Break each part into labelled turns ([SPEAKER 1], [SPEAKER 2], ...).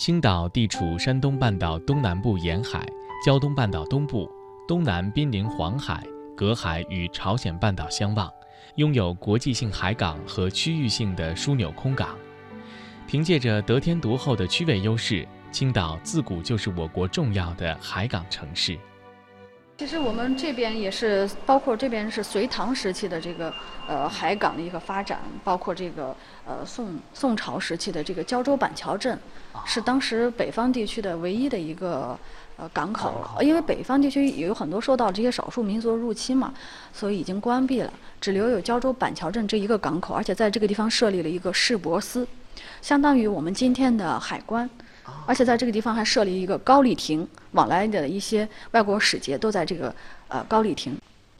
[SPEAKER 1] 青岛地处山东半岛东南部沿海、胶东半岛东部，东南濒临黄海，隔海与朝鲜半岛相望，拥有国际性海港和区域性的枢纽空港。凭借着得天独厚的区位优势，青岛自古就是我国重要的海港城市。
[SPEAKER 2] 其实我们这边也是，包括这边是隋唐时期的这个呃海港的一个发展，包括这个呃宋宋朝时期的这个胶州板桥镇，是当时北方地区的唯一的一个呃港口。因为北方地区有很多受到这些少数民族入侵嘛，所以已经关闭了，只留有胶州板桥镇这一个港口，而且在这个地方设立了一个市舶司，相当于我们今天的海关。而且在这个地方还设立一个高丽亭，往来的一些外国使节都在这个呃高丽亭。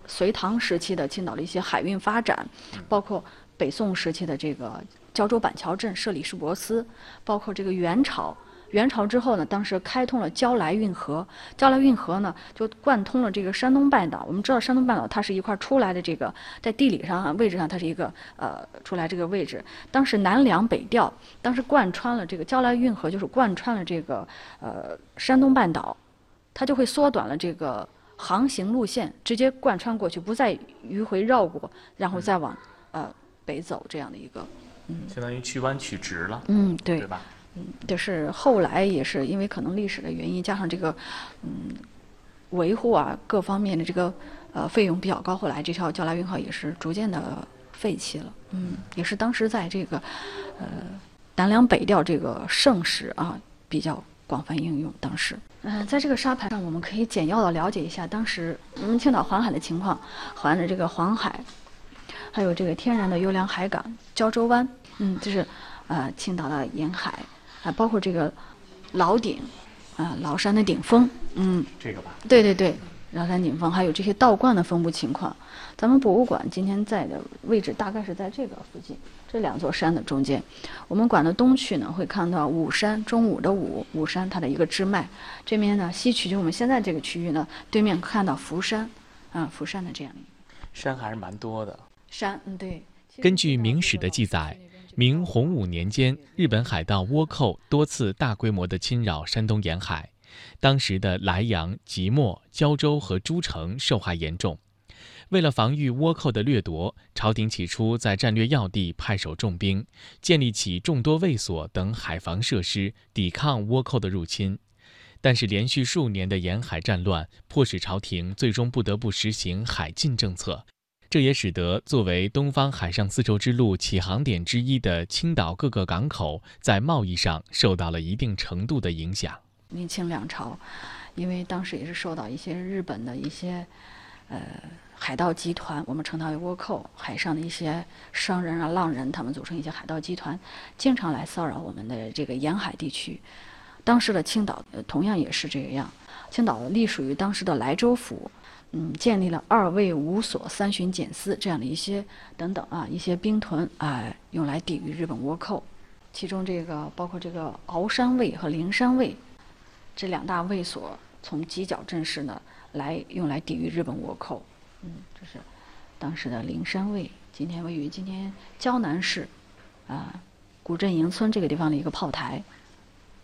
[SPEAKER 2] 隋唐时期的青岛的一些海运发展，包括北宋时期的这个胶州板桥镇设立市舶司，包括这个元朝。元朝之后呢，当时开通了胶莱运河，胶莱运河呢就贯通了这个山东半岛。我们知道山东半岛它是一块出来的这个，在地理上位置上它是一个呃出来这个位置。当时南粮北调，当时贯穿了这个胶莱运河，就是贯穿了这个呃山东半岛，它就会缩短了这个航行路线，直接贯穿过去，不再迂回绕过，然后再往呃北走这样的一个，
[SPEAKER 1] 嗯，相当于去弯曲直了，
[SPEAKER 2] 嗯，对，
[SPEAKER 1] 对吧？
[SPEAKER 2] 嗯，就是后来也是因为可能历史的原因，加上这个，嗯，维护啊各方面的这个呃费用比较高，后来这条胶莱运河也是逐渐的废弃了。嗯，也是当时在这个呃南粮北调这个盛时啊比较广泛应用。当时，嗯，在这个沙盘上，我们可以简要的了解一下当时我们青岛黄海的情况，环着这个黄海，还有这个天然的优良海港胶州湾。嗯，就是呃青岛的沿海。啊，包括这个老顶，啊，崂山的顶峰，嗯，
[SPEAKER 1] 这个吧，
[SPEAKER 2] 对对对，崂山顶峰，还有这些道观的分布情况。咱们博物馆今天在的位置大概是在这个附近，这两座山的中间。我们馆的东区呢，会看到武山，中武的武，武山它的一个支脉。这边呢，西区就我们现在这个区域呢，对面看到福山，啊，福山的这样一个
[SPEAKER 1] 山还是蛮多的。
[SPEAKER 2] 山，嗯，对。
[SPEAKER 1] 根据明史的记载。明洪武年间，日本海盗倭寇多次大规模地侵扰山东沿海，当时的莱阳、即墨、胶州和诸城受害严重。为了防御倭寇的掠夺，朝廷起初在战略要地派守重兵，建立起众多卫所等海防设施，抵抗倭寇的入侵。但是，连续数年的沿海战乱，迫使朝廷最终不得不实行海禁政策。这也使得作为东方海上丝绸之路起航点之一的青岛各个港口，在贸易上受到了一定程度的影响。
[SPEAKER 2] 明清两朝，因为当时也是受到一些日本的一些呃海盗集团，我们称它为倭寇，海上的一些商人啊、浪人，他们组成一些海盗集团，经常来骚扰我们的这个沿海地区。当时的青岛呃同样也是这个样，青岛隶属于当时的莱州府。嗯，建立了二卫五所、三巡检司这样的一些等等啊，一些兵屯啊，用来抵御日本倭寇。其中这个包括这个鳌山卫和灵山卫这两大卫所，从犄角阵势呢来用来抵御日本倭寇。嗯，这是当时的灵山卫，今天位于今天胶南市啊古镇营村这个地方的一个炮台。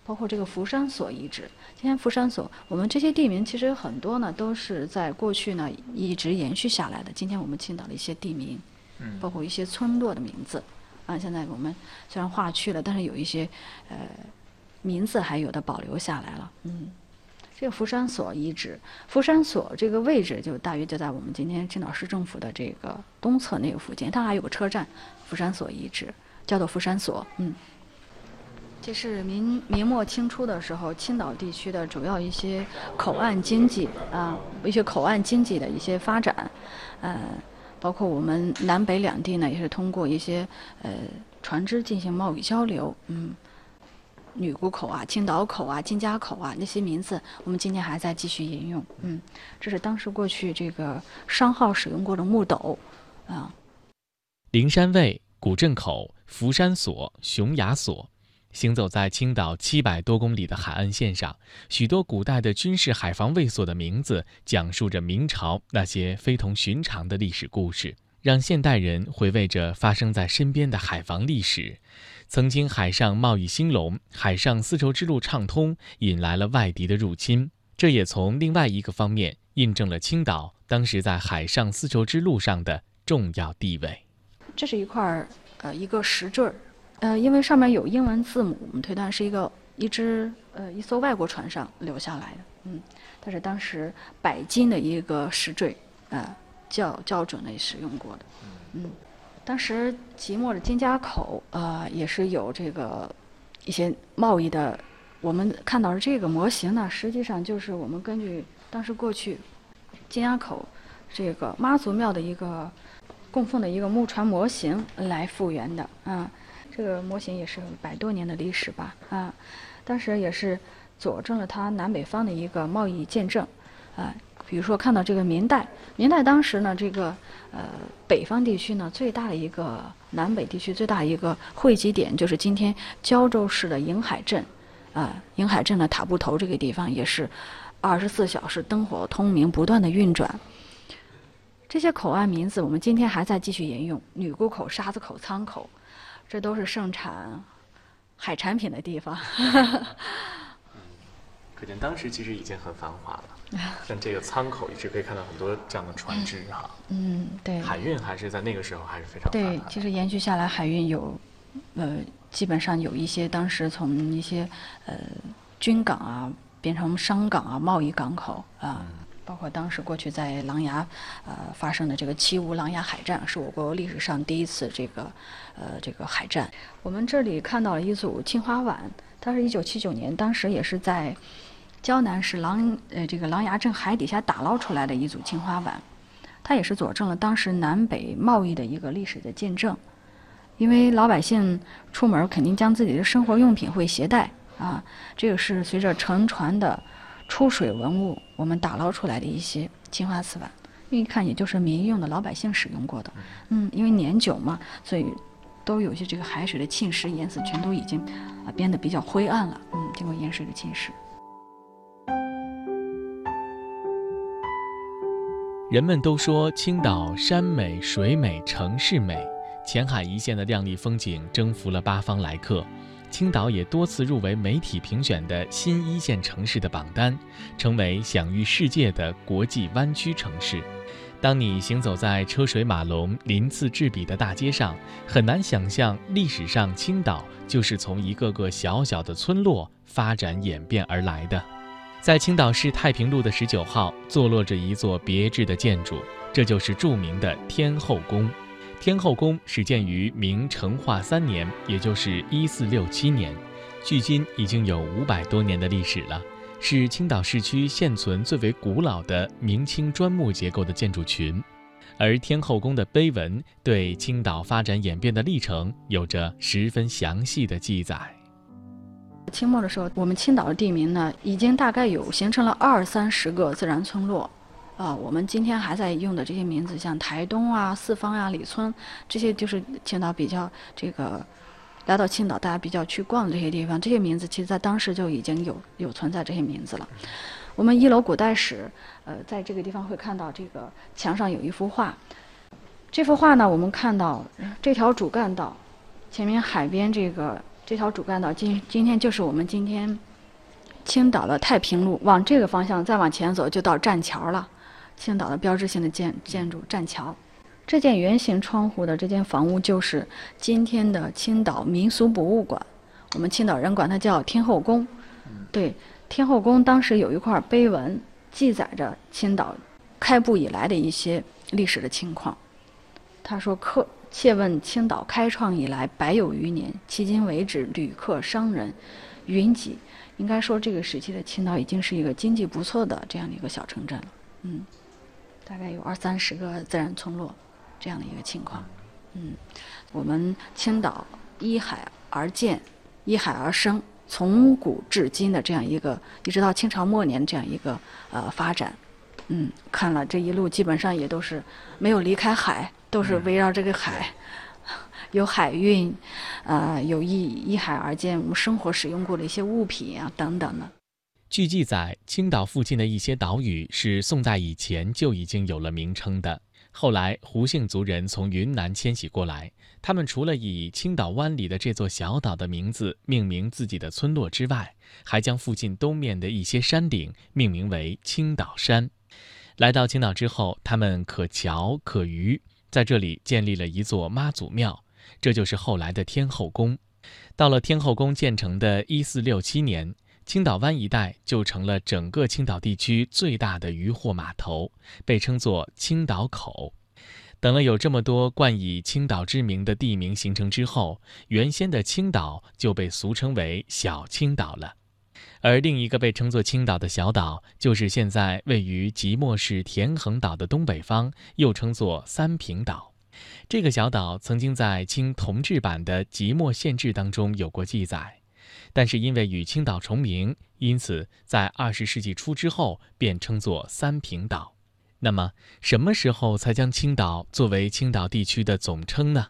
[SPEAKER 2] 包括这个福山所遗址，今天福山所，我们这些地名其实很多呢，都是在过去呢一直延续下来的。今天我们青岛的一些地名，
[SPEAKER 1] 嗯，
[SPEAKER 2] 包括一些村落的名字，啊，现在我们虽然划去了，但是有一些呃名字还有的保留下来了。嗯，这个福山所遗址，福山所这个位置就大约就在我们今天青岛市政府的这个东侧那个附近，它还有个车站，福山所遗址叫做福山所，嗯。这是明明末清初的时候，青岛地区的主要一些口岸经济啊，一些口岸经济的一些发展，呃，包括我们南北两地呢，也是通过一些呃船只进行贸易交流。嗯，女沽口啊、青岛口啊、金家口啊那些名字，我们今天还在继续沿用。嗯，这是当时过去这个商号使用过的木斗啊。
[SPEAKER 1] 灵山卫、古镇口、福山所、熊崖所。行走在青岛七百多公里的海岸线上，许多古代的军事海防卫所的名字，讲述着明朝那些非同寻常的历史故事，让现代人回味着发生在身边的海防历史。曾经海上贸易兴隆，海上丝绸之路畅通，引来了外敌的入侵。这也从另外一个方面印证了青岛当时在海上丝绸之路上的重要地位。
[SPEAKER 2] 这是一块儿呃一个石坠儿，呃，因为上面有英文字母，我们推断是一个一只呃一艘外国船上留下来的。嗯，它是当时百金的一个石坠，呃，校校准的使用过的。嗯，当时即墨的金家口呃也是有这个一些贸易的。我们看到的这个模型呢，实际上就是我们根据当时过去金家口这个妈祖庙的一个供奉的一个木船模型来复原的啊。这个模型也是百多年的历史吧啊，当时也是佐证了它南北方的一个贸易见证啊。比如说看到这个明代，明代当时呢，这个呃北方地区呢最大的一个南北地区最大一个汇集点就是今天胶州市的营海镇。啊，营海镇的塔布头这个地方也是二十四小时灯火通明，不断的运转。这些口岸名字我们今天还在继续沿用：女沽口、沙子口、仓口，这都是盛产海产品的地方。
[SPEAKER 1] 可见当时其实已经很繁华了。像这个舱口，一直可以看到很多这样的船只哈。
[SPEAKER 2] 嗯，对。
[SPEAKER 1] 海运还是在那个时候还是非常
[SPEAKER 2] 对，其实延续下来，海运有呃。基本上有一些当时从一些呃军港啊变成商港啊贸易港口啊，包括当时过去在琅琊呃发生的这个七五琅琊海战，是我国历史上第一次这个呃这个海战。我们这里看到了一组青花碗，它是一九七九年，当时也是在胶南市琅呃这个琅琊镇海底下打捞出来的一组青花碗，它也是佐证了当时南北贸易的一个历史的见证。因为老百姓出门肯定将自己的生活用品会携带啊，这个是随着沉船的出水文物，我们打捞出来的一些青花瓷碗，一看也就是民用的老百姓使用过的。嗯，因为年久嘛，所以都有些这个海水的侵蚀，颜色全都已经啊变得比较灰暗了。嗯，经过盐水的侵蚀。
[SPEAKER 1] 人们都说青岛山美水美城市美。前海一线的亮丽风景征服了八方来客，青岛也多次入围媒体评选的新一线城市的榜单，成为享誉世界的国际湾区城市。当你行走在车水马龙、鳞次栉比的大街上，很难想象历史上青岛就是从一个个小小的村落发展演变而来的。在青岛市太平路的十九号，坐落着一座别致的建筑，这就是著名的天后宫。天后宫始建于明成化三年，也就是一四六七年，距今已经有五百多年的历史了，是青岛市区现存最为古老的明清砖木结构的建筑群。而天后宫的碑文对青岛发展演变的历程有着十分详细的记载。
[SPEAKER 2] 清末的时候，我们青岛的地名呢，已经大概有形成了二三十个自然村落。啊，我们今天还在用的这些名字，像台东啊、四方啊、李村，这些就是青岛比较这个，来到青岛大家比较去逛的这些地方，这些名字其实在当时就已经有有存在这些名字了。我们一楼古代史，呃，在这个地方会看到这个墙上有一幅画，这幅画呢，我们看到这条主干道，前面海边这个这条主干道，今今天就是我们今天青岛的太平路，往这个方向再往前走就到栈桥了。青岛的标志性的建建筑栈桥，这件圆形窗户的这间房屋就是今天的青岛民俗博物馆。我们青岛人管它叫天后宫。对，天后宫当时有一块碑文，记载着青岛开埠以来的一些历史的情况。他说：“客切问青岛开创以来百有余年，迄今为止旅客商人云集。应该说，这个时期的青岛已经是一个经济不错的这样的一个小城镇了。嗯。”大概有二三十个自然村落，这样的一个情况。嗯，我们青岛依海而建，依海而生，从古至今的这样一个，一直到清朝末年这样一个呃发展。嗯，看了这一路，基本上也都是没有离开海，都是围绕这个海，有海运，呃，有依依海而建，我们生活使用过的一些物品啊等等的。
[SPEAKER 1] 据记载，青岛附近的一些岛屿是宋代以前就已经有了名称的。后来胡姓族人从云南迁徙过来，他们除了以青岛湾里的这座小岛的名字命名自己的村落之外，还将附近东面的一些山顶命名为青岛山。来到青岛之后，他们可桥可渔，在这里建立了一座妈祖庙，这就是后来的天后宫。到了天后宫建成的一四六七年。青岛湾一带就成了整个青岛地区最大的渔货码头，被称作青岛口。等了有这么多冠以青岛之名的地名形成之后，原先的青岛就被俗称为小青岛了。而另一个被称作青岛的小岛，就是现在位于即墨市田横岛的东北方，又称作三平岛。这个小岛曾经在清同治版的即墨县志当中有过记载。但是因为与青岛重名，因此在二十世纪初之后便称作三平岛。那么什么时候才将青岛作为青岛地区的总称呢？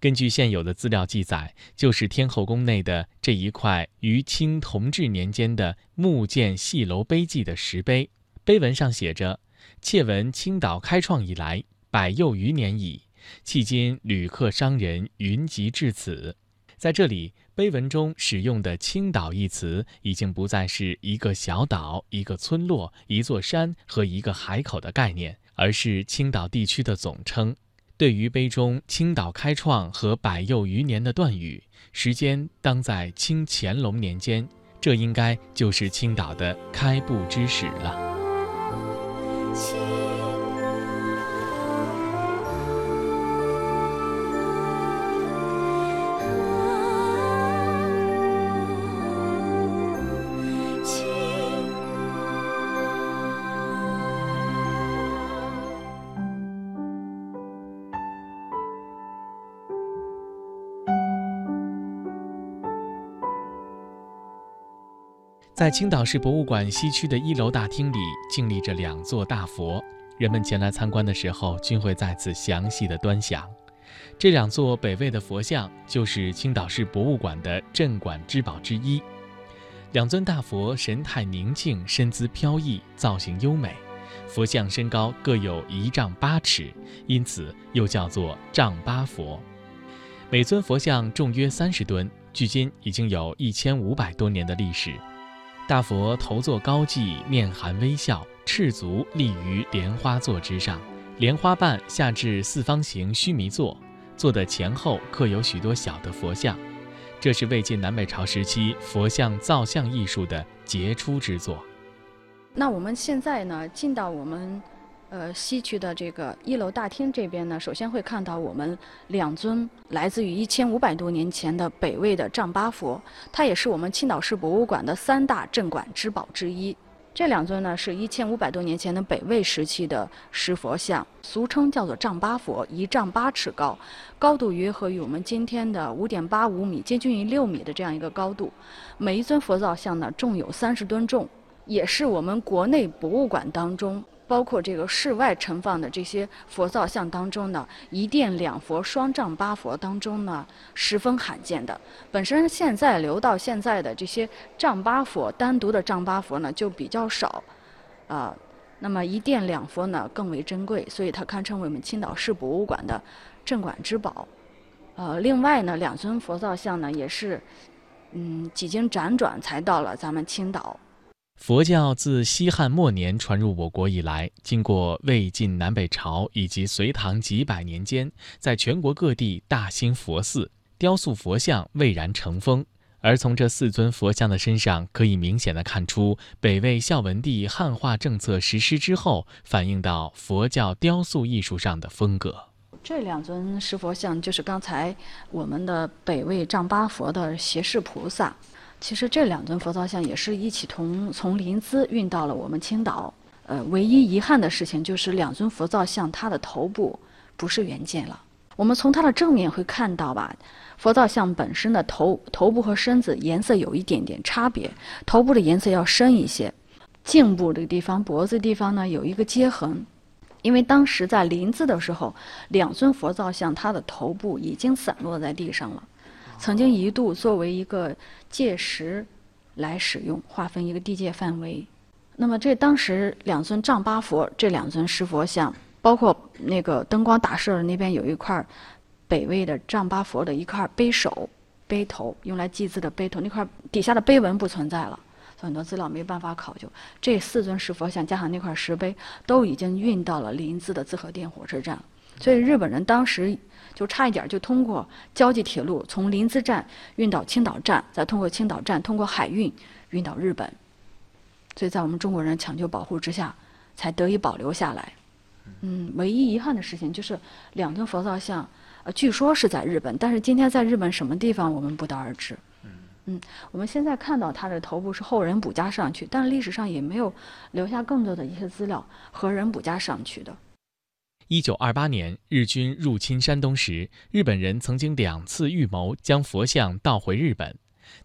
[SPEAKER 1] 根据现有的资料记载，就是天后宫内的这一块于清同治年间的木建戏楼碑记的石碑，碑文上写着：“窃闻青岛开创以来，百又余年矣，迄今旅客商人云集至此。”在这里。碑文中使用的“青岛”一词，已经不再是一个小岛、一个村落、一座山和一个海口的概念，而是青岛地区的总称。对于碑中“青岛开创”和“百又余年”的断语，时间当在清乾隆年间，这应该就是青岛的开埠之始了。在青岛市博物馆西区的一楼大厅里，静立着两座大佛。人们前来参观的时候，均会在此详细的端详。这两座北魏的佛像，就是青岛市博物馆的镇馆之宝之一。两尊大佛神态宁静，身姿飘逸，造型优美。佛像身高各有一丈八尺，因此又叫做丈八佛。每尊佛像重约三十吨，距今已经有一千五百多年的历史。大佛头坐高髻，面含微笑，赤足立于莲花座之上，莲花瓣下至四方形须弥座，座的前后刻有许多小的佛像，这是魏晋南北朝时期佛像造像艺术的杰出之作。
[SPEAKER 2] 那我们现在呢，进到我们。呃，西区的这个一楼大厅这边呢，首先会看到我们两尊来自于一千五百多年前的北魏的丈八佛，它也是我们青岛市博物馆的三大镇馆之宝之一。这两尊呢，是一千五百多年前的北魏时期的石佛像，俗称叫做丈八佛，一丈八尺高，高度约合于我们今天的五点八五米，接近于六米的这样一个高度。每一尊佛造像呢，重有三十吨重，也是我们国内博物馆当中。包括这个室外盛放的这些佛造像当中呢，一殿两佛双丈八佛当中呢，十分罕见的。本身现在留到现在的这些丈八佛，单独的丈八佛呢就比较少，啊，那么一殿两佛呢更为珍贵，所以它堪称为我们青岛市博物馆的镇馆之宝。呃，另外呢，两尊佛造像呢也是，嗯，几经辗转才到了咱们青岛。
[SPEAKER 1] 佛教自西汉末年传入我国以来，经过魏晋南北朝以及隋唐几百年间，在全国各地大兴佛寺，雕塑佛像蔚然成风。而从这四尊佛像的身上，可以明显的看出北魏孝文帝汉化政策实施之后，反映到佛教雕塑艺术上的风格。
[SPEAKER 2] 这两尊石佛像就是刚才我们的北魏丈八佛的胁侍菩萨。其实这两尊佛造像也是一起从从临淄运到了我们青岛。呃，唯一遗憾的事情就是两尊佛造像它的头部不是原件了。我们从它的正面会看到吧，佛造像本身的头头部和身子颜色有一点点差别，头部的颜色要深一些，颈部这个地方、脖子地方呢有一个接痕，因为当时在临淄的时候，两尊佛造像它的头部已经散落在地上了。曾经一度作为一个界石来使用，划分一个地界范围。那么这当时两尊丈八佛，这两尊石佛像，包括那个灯光打射的那边有一块北魏的丈八佛的一块碑首、碑头，用来祭祀的碑头，那块底下的碑文不存在了，很多资料没办法考究。这四尊石佛像加上那块石碑，都已经运到了临淄的淄河店火车站，所以日本人当时就差一点就通过交际铁路从临淄站运到青岛站，再通过青岛站通过海运运到日本，所以在我们中国人抢救保护之下，才得以保留下来。嗯，唯一遗憾的事情就是两尊佛造像，呃，据说是在日本，但是今天在日本什么地方我们不得而知。嗯，我们现在看到它的头部是后人补加上去，但是历史上也没有留下更多的一些资料和人补加上去的。
[SPEAKER 1] 一九二八年，日军入侵山东时，日本人曾经两次预谋将佛像盗回日本。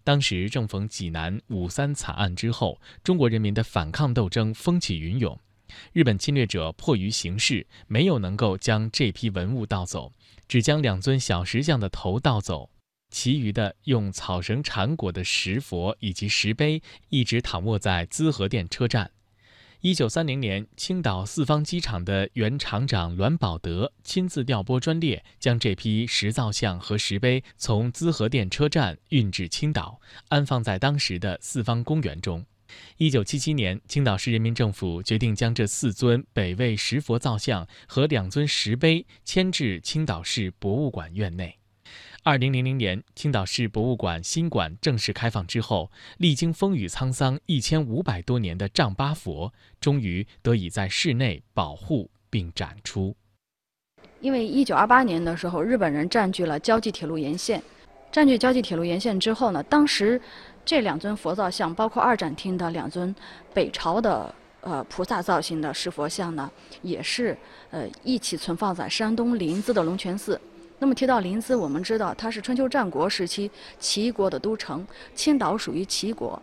[SPEAKER 1] 当时正逢济南五三惨案之后，中国人民的反抗斗争风起云涌。日本侵略者迫于形势，没有能够将这批文物盗走，只将两尊小石像的头盗走，其余的用草绳缠裹的石佛以及石碑一直躺卧在滋贺店车站。一九三零年，青岛四方机场的原厂长栾宝德亲自调拨专列，将这批石造像和石碑从滋贺店车站运至青岛，安放在当时的四方公园中。一九七七年，青岛市人民政府决定将这四尊北魏石佛造像和两尊石碑迁至青岛市博物馆院内。二零零零年，青岛市博物馆新馆正式开放之后，历经风雨沧桑一千五百多年的丈八佛，终于得以在室内保护并展出。
[SPEAKER 2] 因为一九二八年的时候，日本人占据了胶济铁路沿线，占据胶济铁路沿线之后呢，当时。这两尊佛造像，包括二展厅的两尊北朝的呃菩萨造型的石佛像呢，也是呃一起存放在山东临淄的龙泉寺。那么提到临淄，我们知道它是春秋战国时期齐国的都城，青岛属于齐国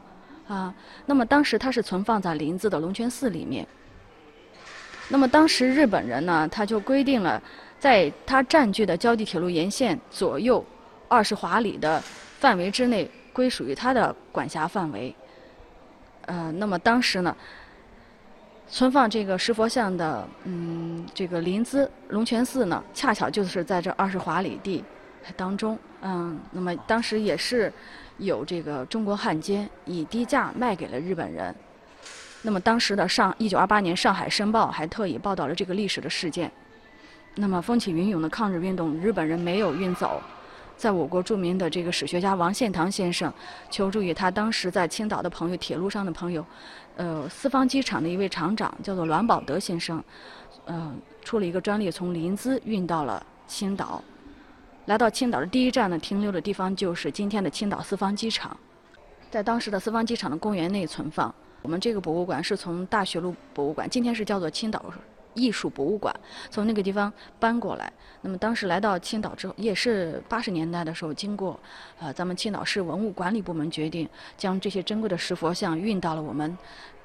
[SPEAKER 2] 啊。那么当时它是存放在临淄的龙泉寺里面。那么当时日本人呢，他就规定了，在他占据的胶济铁路沿线左右二十华里的范围之内。归属于他的管辖范围。呃，那么当时呢，存放这个石佛像的，嗯，这个临淄龙泉寺呢，恰巧就是在这二十华里地当中，嗯，那么当时也是有这个中国汉奸以低价卖给了日本人。那么当时的上一九二八年《上海申报》还特意报道了这个历史的事件。那么风起云涌的抗日运动，日本人没有运走。在我国著名的这个史学家王献堂先生求助于他当时在青岛的朋友、铁路上的朋友，呃，四方机场的一位厂长叫做栾宝德先生，呃，出了一个专利，从临淄运到了青岛。来到青岛的第一站呢，停留的地方就是今天的青岛四方机场，在当时的四方机场的公园内存放。我们这个博物馆是从大学路博物馆，今天是叫做青岛。艺术博物馆从那个地方搬过来，那么当时来到青岛之后，也是八十年代的时候，经过呃咱们青岛市文物管理部门决定，将这些珍贵的石佛像运到了我们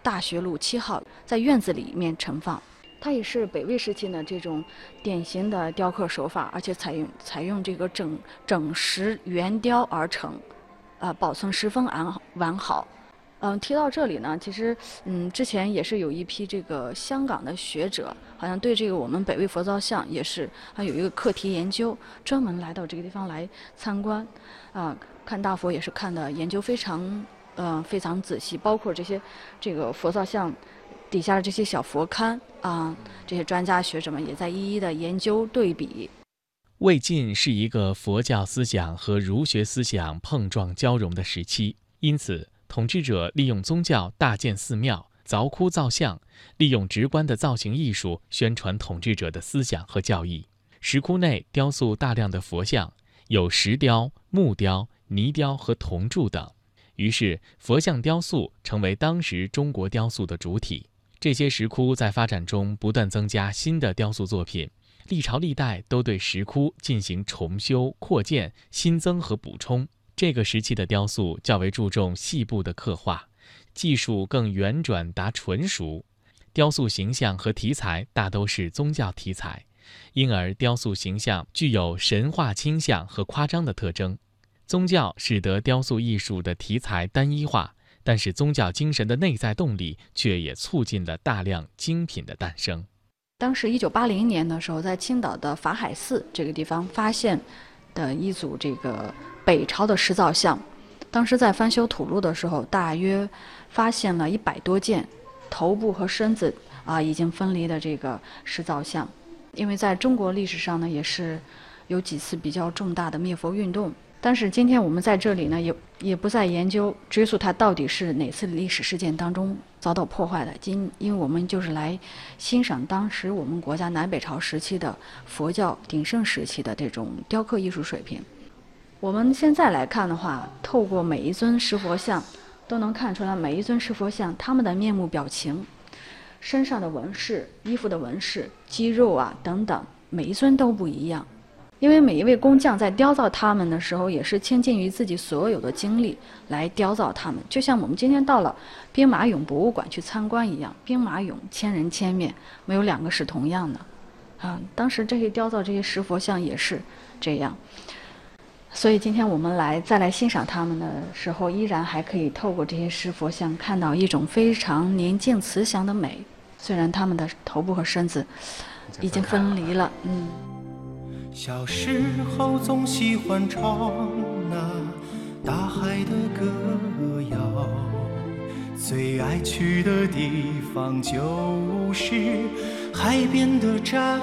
[SPEAKER 2] 大学路七号，在院子里面盛放。它也是北魏时期的这种典型的雕刻手法，而且采用采用这个整整石圆雕而成，呃，保存十分完完好。嗯，提到这里呢，其实，嗯，之前也是有一批这个香港的学者，好像对这个我们北魏佛造像也是还有一个课题研究，专门来到这个地方来参观，啊，看大佛也是看的研究非常，呃，非常仔细，包括这些这个佛造像底下的这些小佛龛啊，这些专家学者们也在一一的研究对比。
[SPEAKER 1] 魏晋是一个佛教思想和儒学思想碰撞交融的时期，因此。统治者利用宗教大建寺庙、凿窟造像，利用直观的造型艺术宣传统治者的思想和教义。石窟内雕塑大量的佛像，有石雕、木雕、泥雕和铜铸等。于是，佛像雕塑成为当时中国雕塑的主体。这些石窟在发展中不断增加新的雕塑作品，历朝历代都对石窟进行重修、扩建、新增和补充。这个时期的雕塑较为注重细部的刻画，技术更圆转达纯熟。雕塑形象和题材大都是宗教题材，因而雕塑形象具有神话倾向和夸张的特征。宗教使得雕塑艺术的题材单一化，但是宗教精神的内在动力却也促进了大量精品的诞生。
[SPEAKER 2] 当时一九八零年的时候，在青岛的法海寺这个地方发现的一组这个北朝的石造像，当时在翻修土路的时候，大约发现了一百多件头部和身子啊已经分离的这个石造像，因为在中国历史上呢，也是有几次比较重大的灭佛运动。但是今天我们在这里呢，也也不再研究追溯它到底是哪次历史事件当中遭到破坏的。今因为我们就是来欣赏当时我们国家南北朝时期的佛教鼎盛时期的这种雕刻艺术水平。我们现在来看的话，透过每一尊石佛像，都能看出来每一尊石佛像他们的面目表情、身上的纹饰、衣服的纹饰、肌肉啊等等，每一尊都不一样。因为每一位工匠在雕造他们的时候，也是倾尽于自己所有的精力来雕造他们。就像我们今天到了兵马俑博物馆去参观一样，兵马俑千人千面，没有两个是同样的。啊，当时这些雕造这些石佛像也是这样。所以今天我们来再来欣赏他们的时候，依然还可以透过这些石佛像看到一种非常宁静慈祥的美。虽然他们的头部和身子已经分离了，嗯。
[SPEAKER 3] 小时候总喜欢唱那大海的歌谣，最爱去的地方就是海边的站。